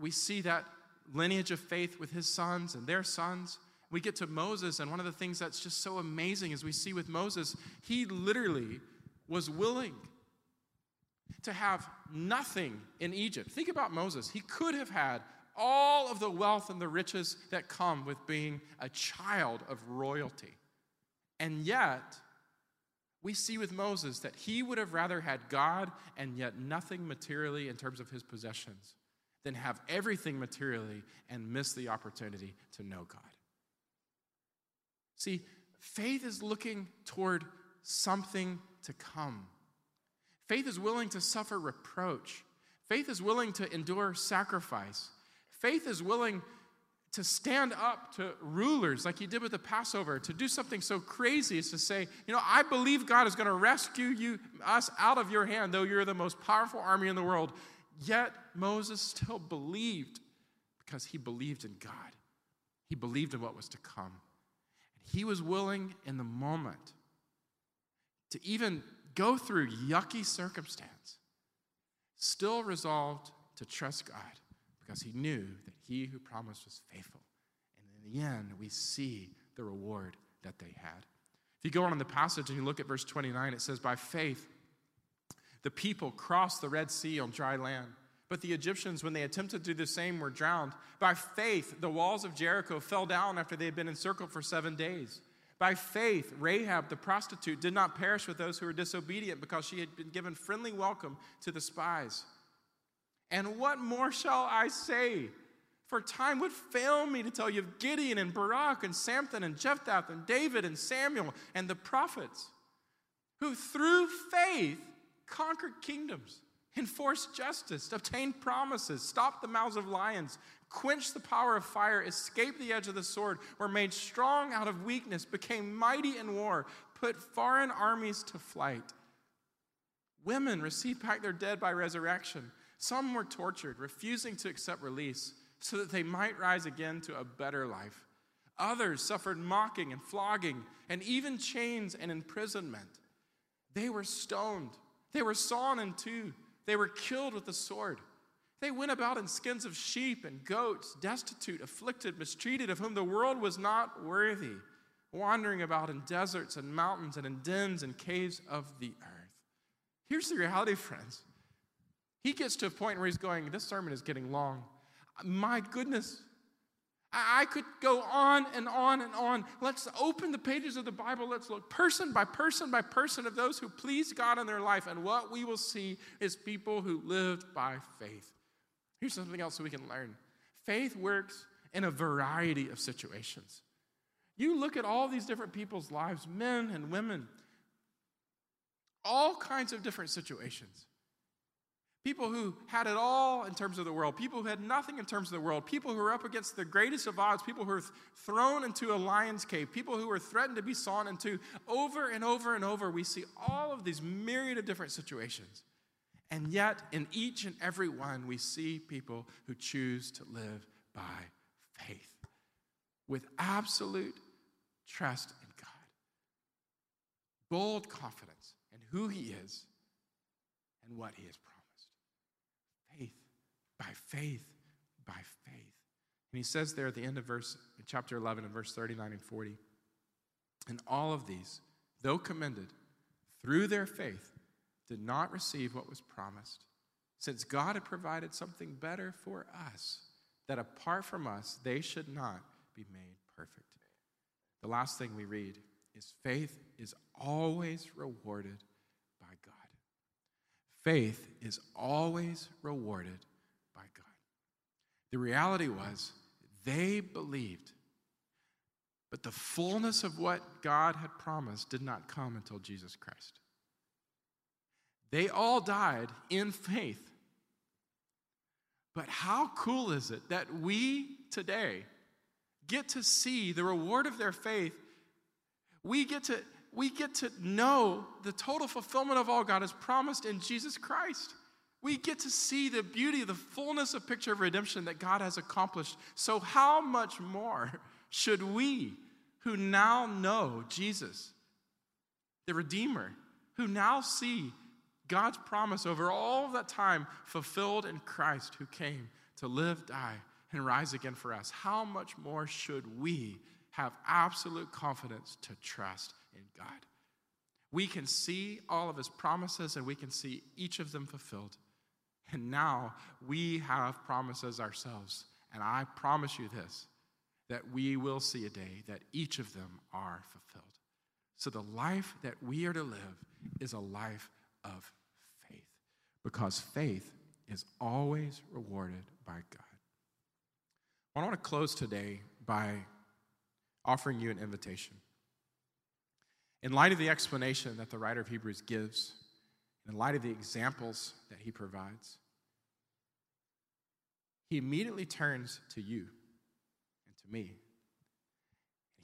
Speaker 2: We see that lineage of faith with his sons and their sons we get to Moses, and one of the things that's just so amazing is we see with Moses, he literally was willing to have nothing in Egypt. Think about Moses. He could have had all of the wealth and the riches that come with being a child of royalty. And yet, we see with Moses that he would have rather had God and yet nothing materially in terms of his possessions than have everything materially and miss the opportunity to know God. See, faith is looking toward something to come. Faith is willing to suffer reproach. Faith is willing to endure sacrifice. Faith is willing to stand up to rulers like he did with the Passover, to do something so crazy as to say, you know, I believe God is going to rescue you, us out of your hand, though you're the most powerful army in the world. Yet Moses still believed because he believed in God. He believed in what was to come. And He was willing in the moment to even go through yucky circumstance, still resolved to trust God because he knew that he who promised was faithful. And in the end, we see the reward that they had. If you go on in the passage and you look at verse 29, it says, By faith, the people crossed the Red Sea on dry land. But the Egyptians, when they attempted to do the same, were drowned. By faith, the walls of Jericho fell down after they had been encircled for seven days. By faith, Rahab the prostitute did not perish with those who were disobedient because she had been given friendly welcome to the spies. And what more shall I say? For time would fail me to tell you of Gideon and Barak and Samson and Jephthah and David and Samuel and the prophets, who through faith conquered kingdoms, enforced justice, obtained promises, stopped the mouths of lions, quenched the power of fire, escaped the edge of the sword, were made strong out of weakness, became mighty in war, put foreign armies to flight. Women received back their dead by resurrection. Some were tortured, refusing to accept release so that they might rise again to a better life. Others suffered mocking and flogging and even chains and imprisonment. They were stoned, they were sawn in two, they were killed with the sword. They went about in skins of sheep and goats, destitute, afflicted, mistreated, of whom the world was not worthy, wandering about in deserts and mountains and in dens and caves of the earth. Here's the reality, friends. He gets to a point where he's going, This sermon is getting long. My goodness. I could go on and on and on. Let's open the pages of the Bible. Let's look person by person by person of those who please God in their life. And what we will see is people who lived by faith. Here's something else we can learn faith works in a variety of situations. You look at all these different people's lives, men and women, all kinds of different situations. People who had it all in terms of the world, people who had nothing in terms of the world, people who were up against the greatest of odds, people who were thrown into a lion's cave, people who were threatened to be sawn into. Over and over and over, we see all of these myriad of different situations. And yet, in each and every one, we see people who choose to live by faith with absolute trust in God, bold confidence in who He is and what He has promised faith, by faith. And he says there at the end of verse chapter 11 and verse 39 and 40, and all of these, though commended through their faith, did not receive what was promised, since God had provided something better for us, that apart from us, they should not be made perfect. The last thing we read is faith is always rewarded by God. Faith is always rewarded the reality was they believed, but the fullness of what God had promised did not come until Jesus Christ. They all died in faith. But how cool is it that we today get to see the reward of their faith? We get to, we get to know the total fulfillment of all God has promised in Jesus Christ. We get to see the beauty, the fullness of picture of redemption that God has accomplished. So, how much more should we, who now know Jesus, the Redeemer, who now see God's promise over all that time fulfilled in Christ, who came to live, die, and rise again for us, how much more should we have absolute confidence to trust in God? We can see all of his promises and we can see each of them fulfilled. And now we have promises ourselves. And I promise you this that we will see a day that each of them are fulfilled. So the life that we are to live is a life of faith because faith is always rewarded by God. I want to close today by offering you an invitation. In light of the explanation that the writer of Hebrews gives in light of the examples that he provides, he immediately turns to you and to me.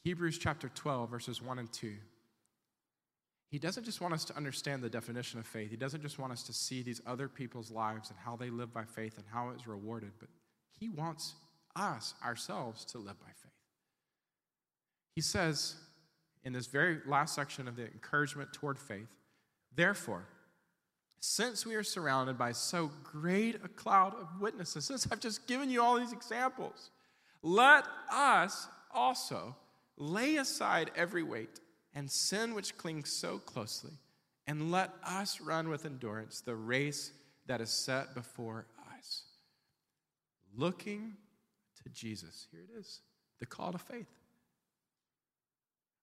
Speaker 2: Hebrews chapter 12, verses 1 and 2. He doesn't just want us to understand the definition of faith. He doesn't just want us to see these other people's lives and how they live by faith and how it's rewarded, but he wants us, ourselves, to live by faith. He says in this very last section of the encouragement toward faith, therefore, since we are surrounded by so great a cloud of witnesses, since I've just given you all these examples, let us also lay aside every weight and sin which clings so closely, and let us run with endurance the race that is set before us. Looking to Jesus. Here it is the call to faith.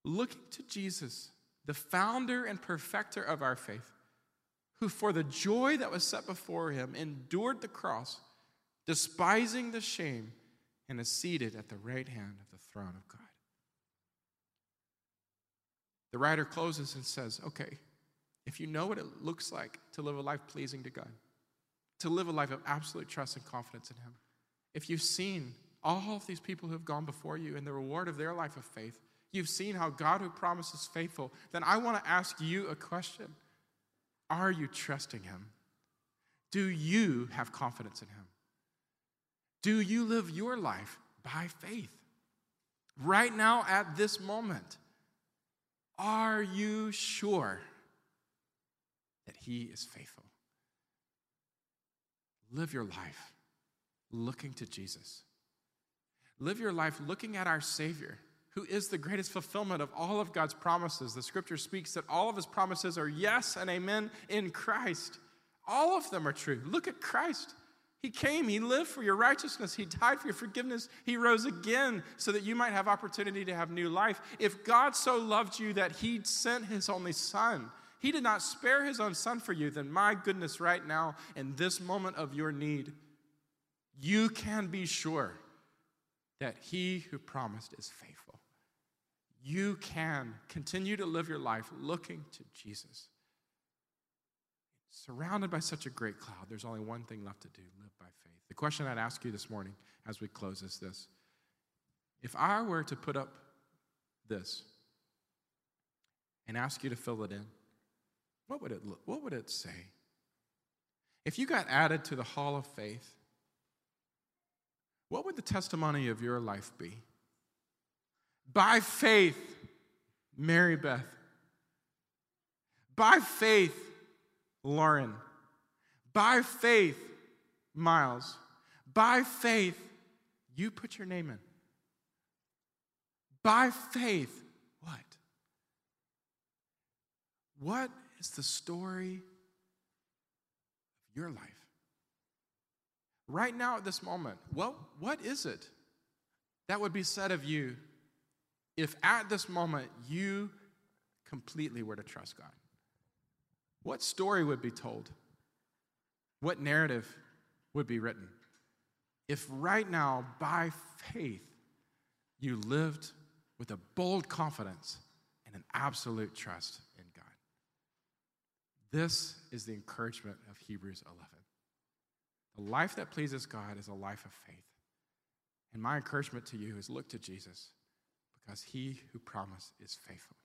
Speaker 2: Looking to Jesus, the founder and perfecter of our faith who for the joy that was set before him endured the cross, despising the shame, and is seated at the right hand of the throne of God. The writer closes and says, Okay, if you know what it looks like to live a life pleasing to God, to live a life of absolute trust and confidence in Him, if you've seen all of these people who have gone before you and the reward of their life of faith, you've seen how God who promises faithful, then I want to ask you a question. Are you trusting Him? Do you have confidence in Him? Do you live your life by faith? Right now, at this moment, are you sure that He is faithful? Live your life looking to Jesus. Live your life looking at our Savior, who is the greatest fulfillment of all of God's promises. The scripture speaks that all of His promises are yes and amen in Christ. All of them are true. Look at Christ. He came, He lived for your righteousness, He died for your forgiveness, He rose again so that you might have opportunity to have new life. If God so loved you that He sent His only Son, He did not spare His own Son for you, then my goodness, right now, in this moment of your need, you can be sure that He who promised is faithful. You can continue to live your life looking to Jesus. Surrounded by such a great cloud, there's only one thing left to do live by faith. The question I'd ask you this morning as we close is this If I were to put up this and ask you to fill it in, what would it, look, what would it say? If you got added to the hall of faith, what would the testimony of your life be? By faith, Mary Beth. By faith, Lauren. By faith, Miles. By faith, you put your name in. By faith, what? What is the story of your life? Right now, at this moment, what, what is it that would be said of you if at this moment you completely were to trust God? What story would be told? What narrative would be written? If right now, by faith, you lived with a bold confidence and an absolute trust in God. This is the encouragement of Hebrews 11. The life that pleases God is a life of faith. And my encouragement to you is look to Jesus because he who promised is faithful.